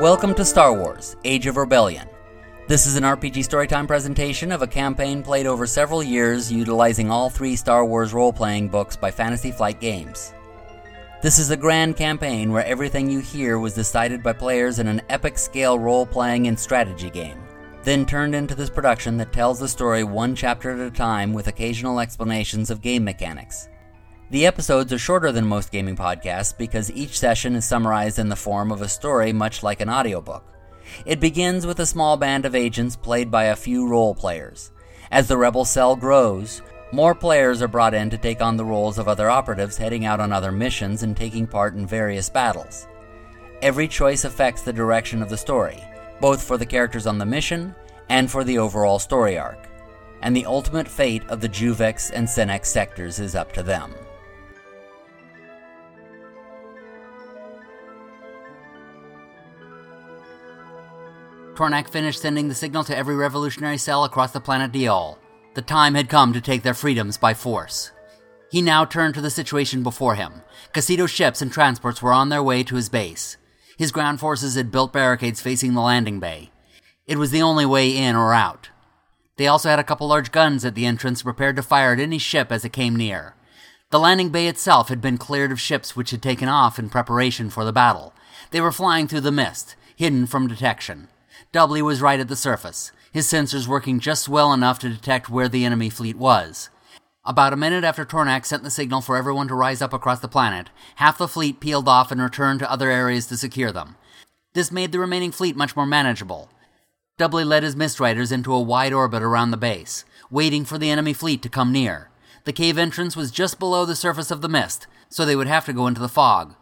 Welcome to Star Wars Age of Rebellion. This is an RPG Storytime presentation of a campaign played over several years utilizing all three Star Wars role playing books by Fantasy Flight Games. This is a grand campaign where everything you hear was decided by players in an epic scale role playing and strategy game, then turned into this production that tells the story one chapter at a time with occasional explanations of game mechanics. The episodes are shorter than most gaming podcasts because each session is summarized in the form of a story much like an audiobook. It begins with a small band of agents played by a few role players. As the rebel cell grows, more players are brought in to take on the roles of other operatives heading out on other missions and taking part in various battles. Every choice affects the direction of the story, both for the characters on the mission and for the overall story arc. And the ultimate fate of the Juvex and Senex sectors is up to them. Tornak finished sending the signal to every revolutionary cell across the planet Diol. The time had come to take their freedoms by force. He now turned to the situation before him. Casito ships and transports were on their way to his base. His ground forces had built barricades facing the landing bay. It was the only way in or out. They also had a couple large guns at the entrance prepared to fire at any ship as it came near. The landing bay itself had been cleared of ships which had taken off in preparation for the battle. They were flying through the mist, hidden from detection. Dudley was right at the surface, his sensors working just well enough to detect where the enemy fleet was. About a minute after Tornak sent the signal for everyone to rise up across the planet, half the fleet peeled off and returned to other areas to secure them. This made the remaining fleet much more manageable. Dudley led his Mist Riders into a wide orbit around the base, waiting for the enemy fleet to come near. The cave entrance was just below the surface of the mist, so they would have to go into the fog.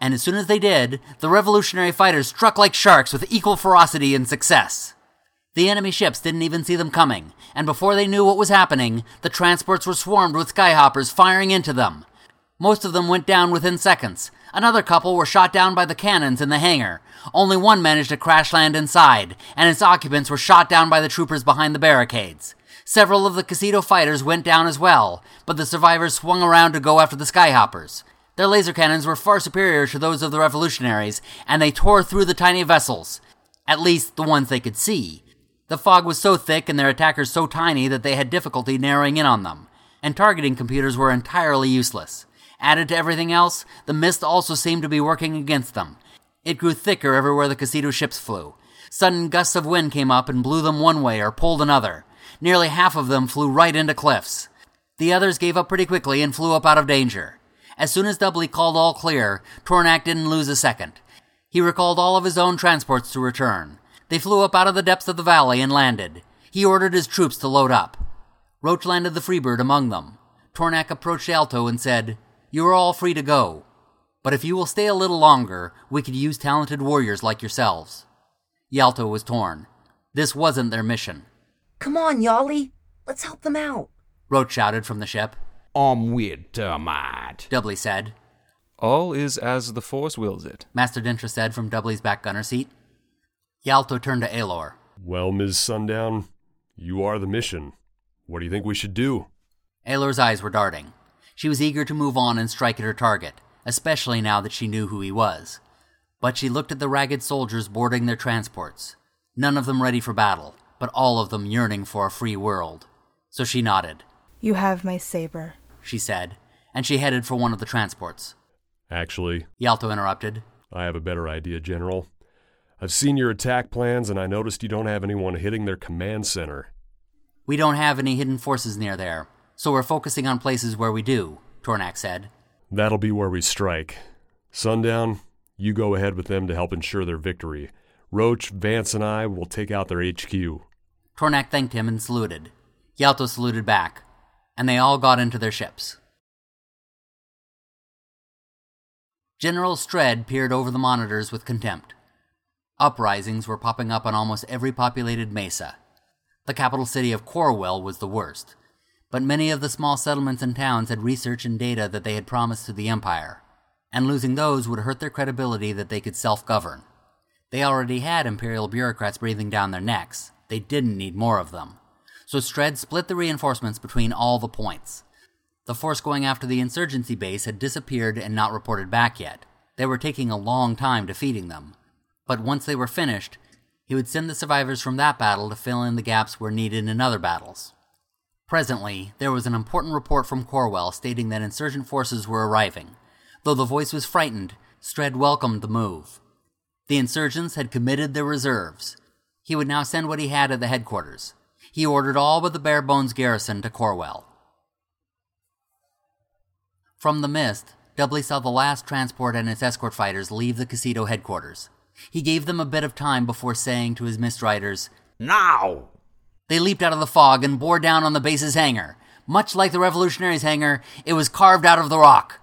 And as soon as they did, the revolutionary fighters struck like sharks with equal ferocity and success. The enemy ships didn't even see them coming, and before they knew what was happening, the transports were swarmed with skyhoppers firing into them. Most of them went down within seconds. Another couple were shot down by the cannons in the hangar. Only one managed to crash land inside, and its occupants were shot down by the troopers behind the barricades. Several of the Casito fighters went down as well, but the survivors swung around to go after the skyhoppers. Their laser cannons were far superior to those of the revolutionaries, and they tore through the tiny vessels. At least, the ones they could see. The fog was so thick and their attackers so tiny that they had difficulty narrowing in on them, and targeting computers were entirely useless. Added to everything else, the mist also seemed to be working against them. It grew thicker everywhere the Casito ships flew. Sudden gusts of wind came up and blew them one way or pulled another. Nearly half of them flew right into cliffs. The others gave up pretty quickly and flew up out of danger. As soon as Dudley called all clear, Tornak didn't lose a second. He recalled all of his own transports to return. They flew up out of the depths of the valley and landed. He ordered his troops to load up. Roach landed the Freebird among them. Tornak approached Yalto and said, You are all free to go. But if you will stay a little longer, we could use talented warriors like yourselves. Yalto was torn. This wasn't their mission. Come on, Yali. Let's help them out. Roach shouted from the ship. I'm with Termite. Dudley said. All is as the Force wills it. Master Dintra said from Dudley's back gunner seat. Yalto turned to Aelor. Well, Ms. Sundown, you are the mission. What do you think we should do? Aelor's eyes were darting. She was eager to move on and strike at her target, especially now that she knew who he was. But she looked at the ragged soldiers boarding their transports, none of them ready for battle, but all of them yearning for a free world. So she nodded. You have my saber, she said, and she headed for one of the transports. Actually, Yalto interrupted. I have a better idea, General. I've seen your attack plans and I noticed you don't have anyone hitting their command center. We don't have any hidden forces near there, so we're focusing on places where we do, Tornak said. That'll be where we strike. Sundown, you go ahead with them to help ensure their victory. Roach, Vance, and I will take out their HQ. Tornak thanked him and saluted. Yalto saluted back, and they all got into their ships. General Stredd peered over the monitors with contempt. Uprisings were popping up on almost every populated mesa. The capital city of Corwell was the worst, but many of the small settlements and towns had research and data that they had promised to the Empire, and losing those would hurt their credibility that they could self govern. They already had Imperial bureaucrats breathing down their necks. They didn't need more of them. So Stred split the reinforcements between all the points. The force going after the insurgency base had disappeared and not reported back yet. They were taking a long time defeating them. But once they were finished, he would send the survivors from that battle to fill in the gaps where needed in other battles. Presently, there was an important report from Corwell stating that insurgent forces were arriving. Though the voice was frightened, Stred welcomed the move. The insurgents had committed their reserves. He would now send what he had at the headquarters. He ordered all but the bare bones garrison to Corwell. From the mist, Dudley saw the last transport and its escort fighters leave the Casito headquarters. He gave them a bit of time before saying to his mist riders, Now! They leaped out of the fog and bore down on the base's hangar. Much like the revolutionaries' hangar, it was carved out of the rock.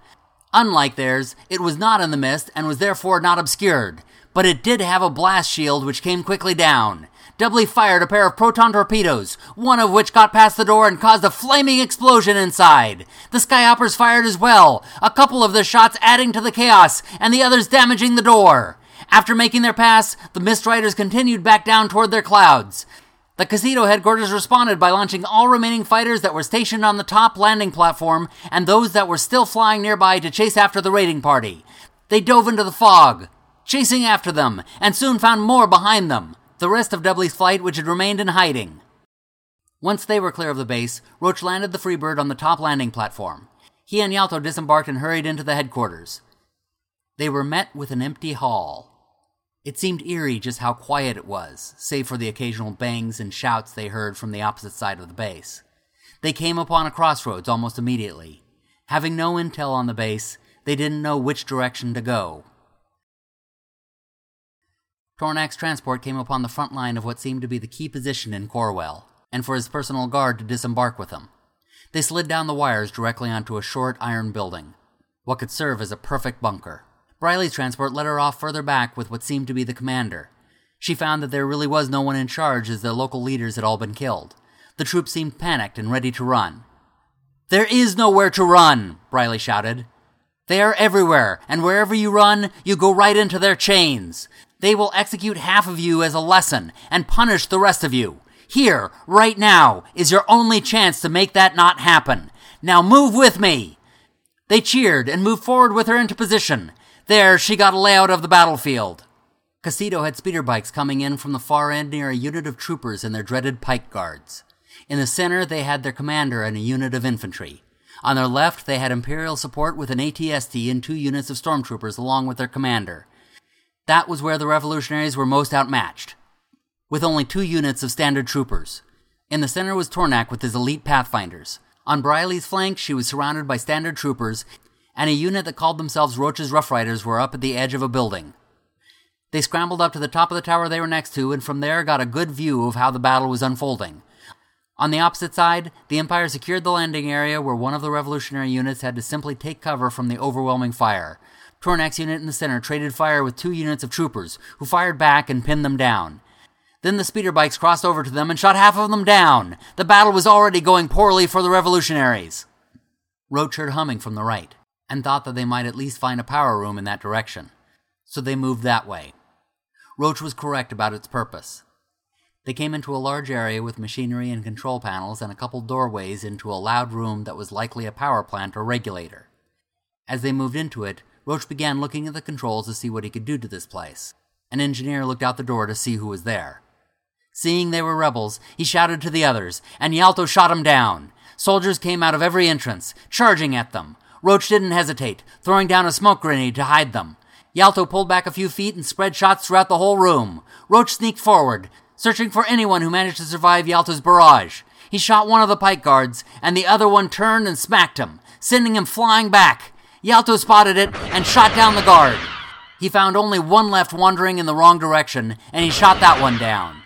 Unlike theirs, it was not in the mist and was therefore not obscured, but it did have a blast shield which came quickly down. Dudley fired a pair of proton torpedoes, one of which got past the door and caused a flaming explosion inside. The skyhoppers fired as well, a couple of their shots adding to the chaos and the others damaging the door. After making their pass, the Mist Riders continued back down toward their clouds. The Casito headquarters responded by launching all remaining fighters that were stationed on the top landing platform and those that were still flying nearby to chase after the raiding party. They dove into the fog, chasing after them, and soon found more behind them, the rest of Dudley's flight which had remained in hiding. Once they were clear of the base, Roach landed the Freebird on the top landing platform. He and Yalto disembarked and hurried into the headquarters. They were met with an empty hall. It seemed eerie just how quiet it was, save for the occasional bangs and shouts they heard from the opposite side of the base. They came upon a crossroads almost immediately. Having no intel on the base, they didn't know which direction to go. Tornak's transport came upon the front line of what seemed to be the key position in Corwell, and for his personal guard to disembark with him. They slid down the wires directly onto a short iron building, what could serve as a perfect bunker. Briley's transport led her off further back with what seemed to be the commander. She found that there really was no one in charge as the local leaders had all been killed. The troops seemed panicked and ready to run. There is nowhere to run, Briley shouted. They are everywhere, and wherever you run, you go right into their chains. They will execute half of you as a lesson and punish the rest of you. Here, right now, is your only chance to make that not happen. Now move with me. They cheered and moved forward with her into position. There, she got a layout of the battlefield. Casito had speeder bikes coming in from the far end near a unit of troopers and their dreaded pike guards. In the center, they had their commander and a unit of infantry. On their left, they had Imperial support with an ATST and two units of stormtroopers along with their commander. That was where the revolutionaries were most outmatched, with only two units of standard troopers. In the center was Tornak with his elite pathfinders. On Briley's flank, she was surrounded by standard troopers, and a unit that called themselves Roach's Rough Riders were up at the edge of a building. They scrambled up to the top of the tower they were next to, and from there got a good view of how the battle was unfolding. On the opposite side, the Empire secured the landing area where one of the revolutionary units had to simply take cover from the overwhelming fire. Tornak's unit in the center traded fire with two units of troopers, who fired back and pinned them down. Then the speeder bikes crossed over to them and shot half of them down. The battle was already going poorly for the revolutionaries. Roach heard humming from the right, and thought that they might at least find a power room in that direction. So they moved that way. Roach was correct about its purpose. They came into a large area with machinery and control panels and a couple doorways into a loud room that was likely a power plant or regulator. As they moved into it, Roach began looking at the controls to see what he could do to this place. An engineer looked out the door to see who was there. Seeing they were rebels, he shouted to the others, and Yalto shot him down. Soldiers came out of every entrance, charging at them. Roach didn't hesitate, throwing down a smoke grenade to hide them. Yalto pulled back a few feet and spread shots throughout the whole room. Roach sneaked forward, searching for anyone who managed to survive Yalto's barrage. He shot one of the pike guards, and the other one turned and smacked him, sending him flying back. Yalto spotted it and shot down the guard. He found only one left wandering in the wrong direction, and he shot that one down.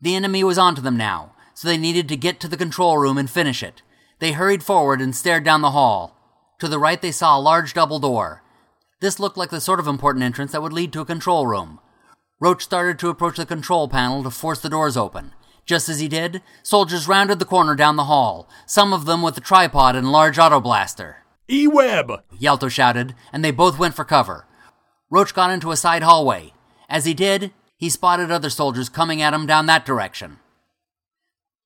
The enemy was onto them now, so they needed to get to the control room and finish it. They hurried forward and stared down the hall. To the right, they saw a large double door. This looked like the sort of important entrance that would lead to a control room. Roach started to approach the control panel to force the doors open. Just as he did, soldiers rounded the corner down the hall, some of them with a tripod and large auto blaster. E-Web! Yalto shouted, and they both went for cover. Roach got into a side hallway. As he did, he spotted other soldiers coming at him down that direction.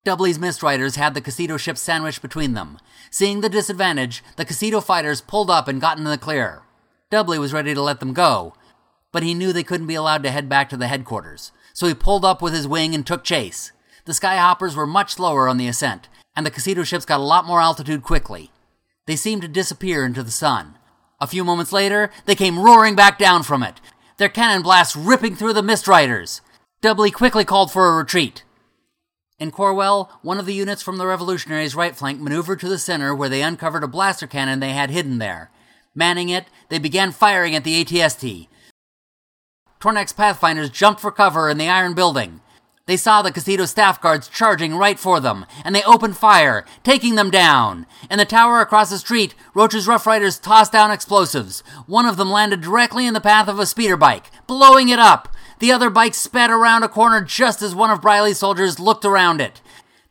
Dudley's Mist Riders had the Casito ship sandwiched between them. Seeing the disadvantage, the Casito fighters pulled up and got into the clear. Dudley was ready to let them go, but he knew they couldn't be allowed to head back to the headquarters, so he pulled up with his wing and took chase. The Skyhoppers were much slower on the ascent, and the Casito ships got a lot more altitude quickly. They seemed to disappear into the sun. A few moments later, they came roaring back down from it, their cannon blasts ripping through the Mist Riders. Dudley quickly called for a retreat. In Corwell, one of the units from the Revolutionaries' right flank maneuvered to the center where they uncovered a blaster cannon they had hidden there. Manning it, they began firing at the ATST. Tornak's Pathfinders jumped for cover in the iron building. They saw the Casito staff guards charging right for them, and they opened fire, taking them down. In the tower across the street, Roach's Rough Riders tossed down explosives. One of them landed directly in the path of a speeder bike, blowing it up. The other bike sped around a corner just as one of Briley's soldiers looked around it.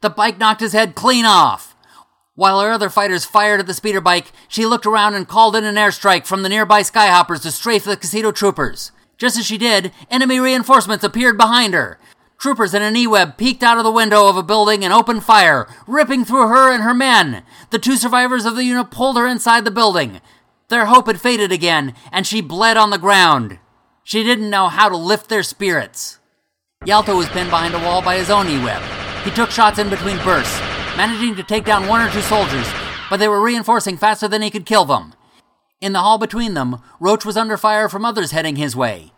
The bike knocked his head clean off. While her other fighters fired at the speeder bike, she looked around and called in an airstrike from the nearby Skyhoppers to strafe the Casito troopers. Just as she did, enemy reinforcements appeared behind her. Troopers in an E-Web peeked out of the window of a building and opened fire, ripping through her and her men. The two survivors of the unit pulled her inside the building. Their hope had faded again, and she bled on the ground. She didn't know how to lift their spirits. Yalto was pinned behind a wall by his own E-Web. He took shots in between bursts, managing to take down one or two soldiers, but they were reinforcing faster than he could kill them. In the hall between them, Roach was under fire from others heading his way.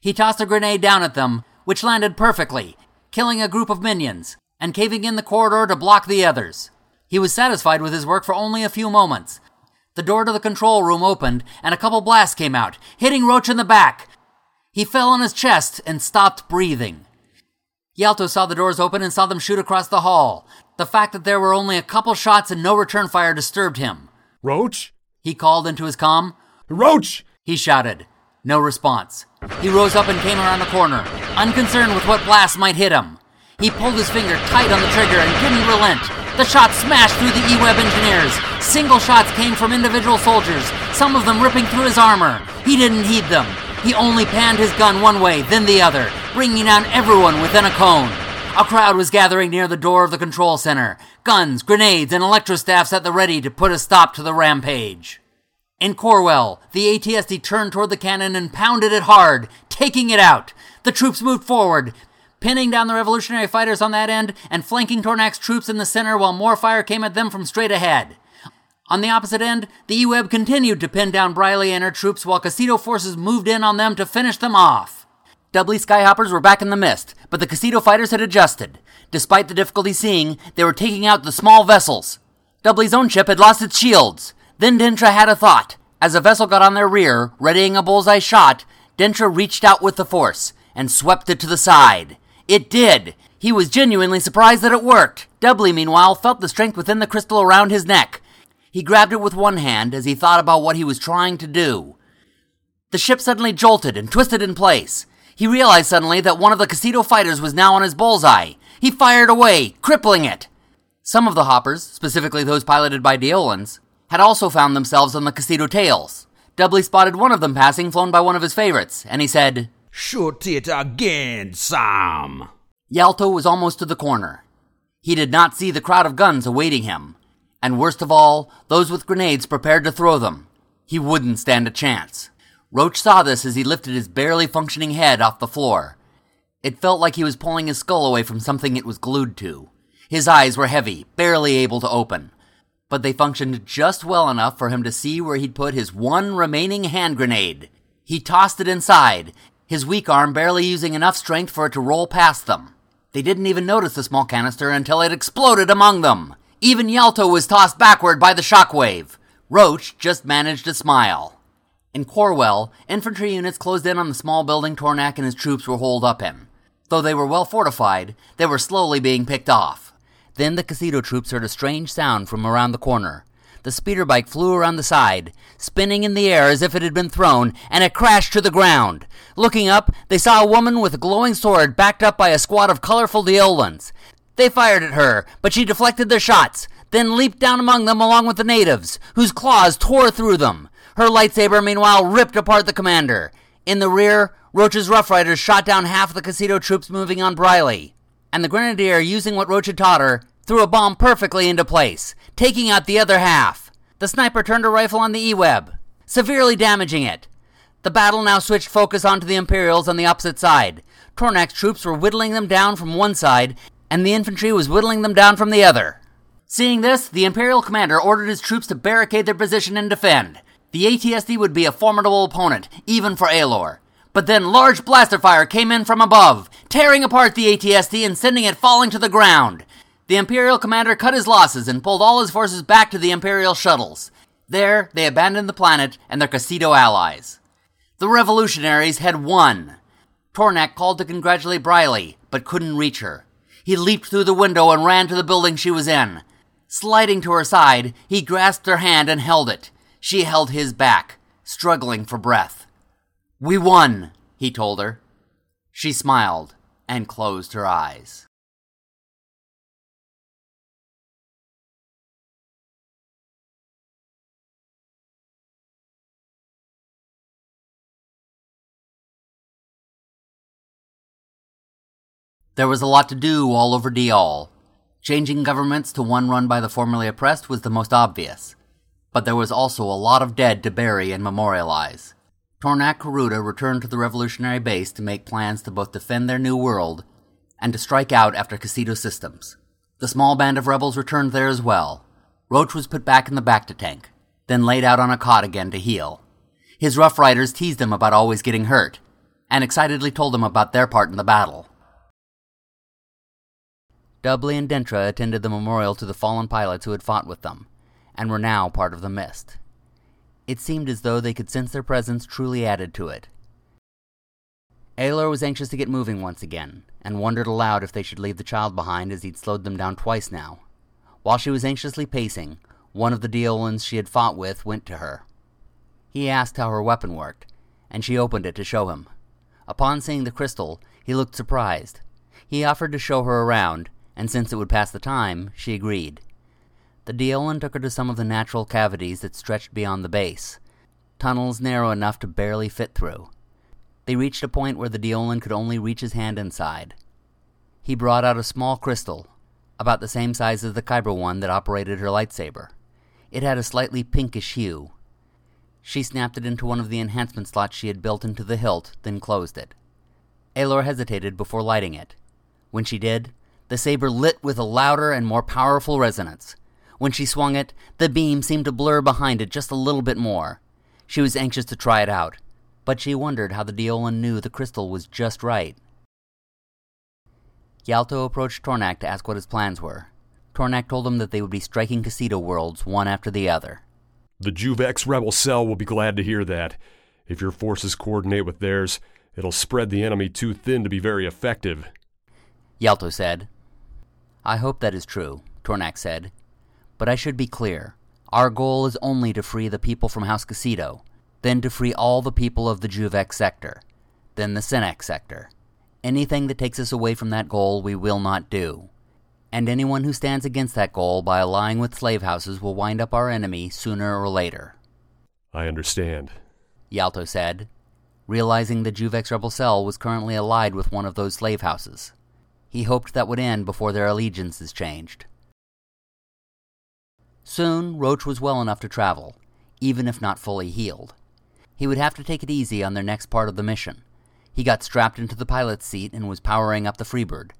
He tossed a grenade down at them, which landed perfectly, killing a group of minions, and caving in the corridor to block the others. He was satisfied with his work for only a few moments. The door to the control room opened, and a couple blasts came out, hitting Roach in the back. He fell on his chest and stopped breathing. Yalto saw the doors open and saw them shoot across the hall. The fact that there were only a couple shots and no return fire disturbed him. Roach? He called into his comm. Roach! He shouted. No response. He rose up and came around the corner, unconcerned with what blast might hit him. He pulled his finger tight on the trigger and didn't relent. The shots smashed through the E-Web engineers. Single shots came from individual soldiers, some of them ripping through his armor. He didn't heed them. He only panned his gun one way, then the other, bringing down everyone within a cone. A crowd was gathering near the door of the control center, guns, grenades, and electrostaffs at the ready to put a stop to the rampage. In Corwell, the ATST turned toward the cannon and pounded it hard, taking it out. The troops moved forward, pinning down the revolutionary fighters on that end and flanking Tornak's troops in the center while more fire came at them from straight ahead. On the opposite end, the E-Web continued to pin down Briley and her troops while Casito forces moved in on them to finish them off. Dudley Skyhoppers were back in the mist, but the Casito fighters had adjusted. Despite the difficulty seeing, they were taking out the small vessels. Dudley's own ship had lost its shields. Then Dentra had a thought. As a vessel got on their rear, readying a bullseye shot, Dentra reached out with the force and swept it to the side. It did. He was genuinely surprised that it worked. Dudley, meanwhile, felt the strength within the crystal around his neck. He grabbed it with one hand as he thought about what he was trying to do. The ship suddenly jolted and twisted in place. He realized suddenly that one of the Casito fighters was now on his bullseye. He fired away, crippling it. Some of the hoppers, specifically those piloted by Deolans, had also found themselves on the Casito tails. Dudley spotted one of them passing, flown by one of his favorites, and he said, Shoot it again, Sam. Yalto was almost to the corner. He did not see the crowd of guns awaiting him, and worst of all, those with grenades prepared to throw them. He wouldn't stand a chance. Roach saw this as he lifted his barely functioning head off the floor. It felt like he was pulling his skull away from something it was glued to. His eyes were heavy, barely able to open but they functioned just well enough for him to see where he'd put his one remaining hand grenade. He tossed it inside, his weak arm barely using enough strength for it to roll past them. They didn't even notice the small canister until it exploded among them. Even Yalto was tossed backward by the shockwave. Roach just managed to smile. In Corwell, infantry units closed in on the small building Tornak and his troops were holed up in. Though they were well fortified, they were slowly being picked off. Then the Casito troops heard a strange sound from around the corner. The speeder bike flew around the side, spinning in the air as if it had been thrown, and it crashed to the ground. Looking up, they saw a woman with a glowing sword backed up by a squad of colorful Deolans. They fired at her, but she deflected their shots, then leaped down among them along with the natives, whose claws tore through them. Her lightsaber, meanwhile, ripped apart the commander. In the rear, Roach's Rough Riders shot down half the Casito troops moving on Briley and the grenadier, using what Roach had taught her, threw a bomb perfectly into place, taking out the other half. The sniper turned a rifle on the E-Web, severely damaging it. The battle now switched focus onto the Imperials on the opposite side. Tornak's troops were whittling them down from one side, and the infantry was whittling them down from the other. Seeing this, the Imperial commander ordered his troops to barricade their position and defend. The ATST would be a formidable opponent, even for Aelor. But then large blaster fire came in from above, tearing apart the ATST and sending it falling to the ground. The Imperial commander cut his losses and pulled all his forces back to the Imperial shuttles. There, they abandoned the planet and their Casito allies. The revolutionaries had won. Tornak called to congratulate Briley, but couldn't reach her. He leaped through the window and ran to the building she was in. Sliding to her side, he grasped her hand and held it. She held his back, struggling for breath. We won, he told her. She smiled and closed her eyes. There was a lot to do all over Diol. Changing governments to one run by the formerly oppressed was the most obvious, but there was also a lot of dead to bury and memorialize. Tornak Karuta returned to the revolutionary base to make plans to both defend their new world and to strike out after Casito systems. The small band of rebels returned there as well. Roach was put back in the Bacta tank, then laid out on a cot again to heal. His Rough Riders teased him about always getting hurt, and excitedly told him about their part in the battle. Dudley and Dentra attended the memorial to the fallen pilots who had fought with them, and were now part of the mist. It seemed as though they could sense their presence truly added to it. Aelor was anxious to get moving once again, and wondered aloud if they should leave the child behind as he'd slowed them down twice now. While she was anxiously pacing, one of the Deolans she had fought with went to her. He asked how her weapon worked, and she opened it to show him. Upon seeing the crystal, he looked surprised. He offered to show her around, and since it would pass the time, she agreed. The Deolan took her to some of the natural cavities that stretched beyond the base, tunnels narrow enough to barely fit through. They reached a point where the Deolan could only reach his hand inside. He brought out a small crystal, about the same size as the Kyber one that operated her lightsaber. It had a slightly pinkish hue. She snapped it into one of the enhancement slots she had built into the hilt, then closed it. Aelor hesitated before lighting it. When she did, the saber lit with a louder and more powerful resonance. When she swung it, the beam seemed to blur behind it just a little bit more. She was anxious to try it out, but she wondered how the Deolan knew the crystal was just right. Yalto approached Tornak to ask what his plans were. Tornak told him that they would be striking Casito worlds one after the other. The Juvex rebel cell will be glad to hear that. If your forces coordinate with theirs, it'll spread the enemy too thin to be very effective. Yalto said. I hope that is true, Tornak said. But I should be clear. Our goal is only to free the people from House Casito, then to free all the people of the Juvex sector, then the Senex sector. Anything that takes us away from that goal we will not do. And anyone who stands against that goal by allying with slave houses will wind up our enemy sooner or later. I understand. Yalto said, realizing the Juvex rebel cell was currently allied with one of those slave houses. He hoped that would end before their allegiances changed. Soon, Roach was well enough to travel, even if not fully healed. He would have to take it easy on their next part of the mission. He got strapped into the pilot's seat and was powering up the Freebird.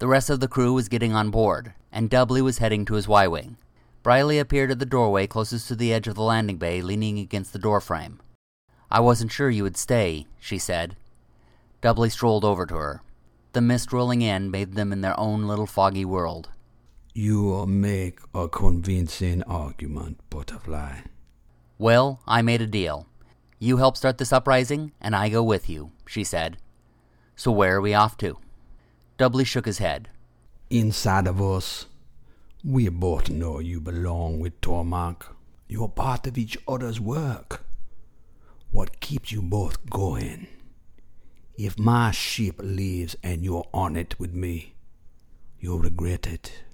The rest of the crew was getting on board, and Dudley was heading to his Y Wing. Briley appeared at the doorway closest to the edge of the landing bay, leaning against the doorframe. I wasn't sure you would stay, she said. Dudley strolled over to her. The mist rolling in bathed them in their own little foggy world. You make a convincing argument, Butterfly. Well, I made a deal. You help start this uprising, and I go with you, she said. So where are we off to? Dudley shook his head. Inside of us, we both know you belong with Tornak. You're part of each other's work. What keeps you both going? If my ship leaves and you're on it with me, you'll regret it.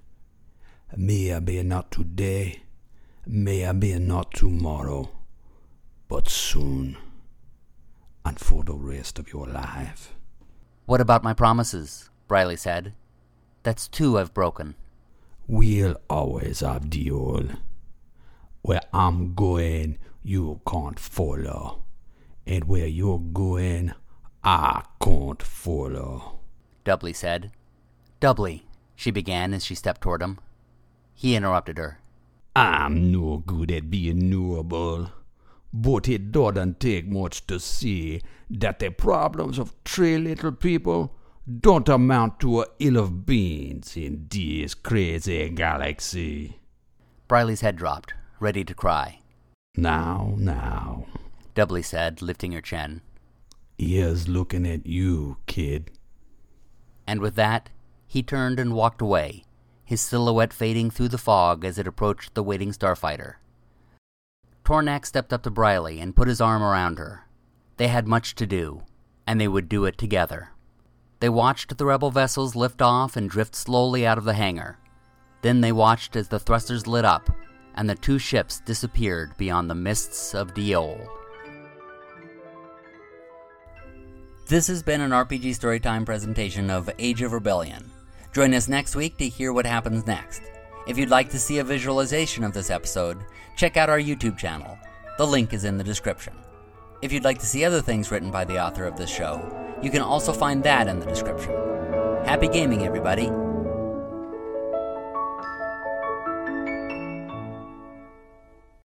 Maybe not today, maybe not tomorrow, but soon, and for the rest of your life. What about my promises? Briley said. That's two I've broken. We'll always have Diol. Where I'm going, you can't follow. And where you're going, I can't follow. Dudley said. Dudley, she began as she stepped toward him. He interrupted her. I'm no good at being knowable, but it doesn't take much to see that the problems of three little people don't amount to a ill of beans in this crazy galaxy. Briley's head dropped, ready to cry. Now, now, Dudley said, lifting her chin. Here's looking at you, kid. And with that, he turned and walked away, his silhouette fading through the fog as it approached the waiting starfighter. Tornak stepped up to Briley and put his arm around her. They had much to do, and they would do it together. They watched the rebel vessels lift off and drift slowly out of the hangar. Then they watched as the thrusters lit up and the two ships disappeared beyond the mists of Diol. This has been an RPG Storytime presentation of Age of Rebellion. Join us next week to hear what happens next. If you'd like to see a visualization of this episode, check out our YouTube channel. The link is in the description. If you'd like to see other things written by the author of this show, you can also find that in the description. Happy gaming, everybody!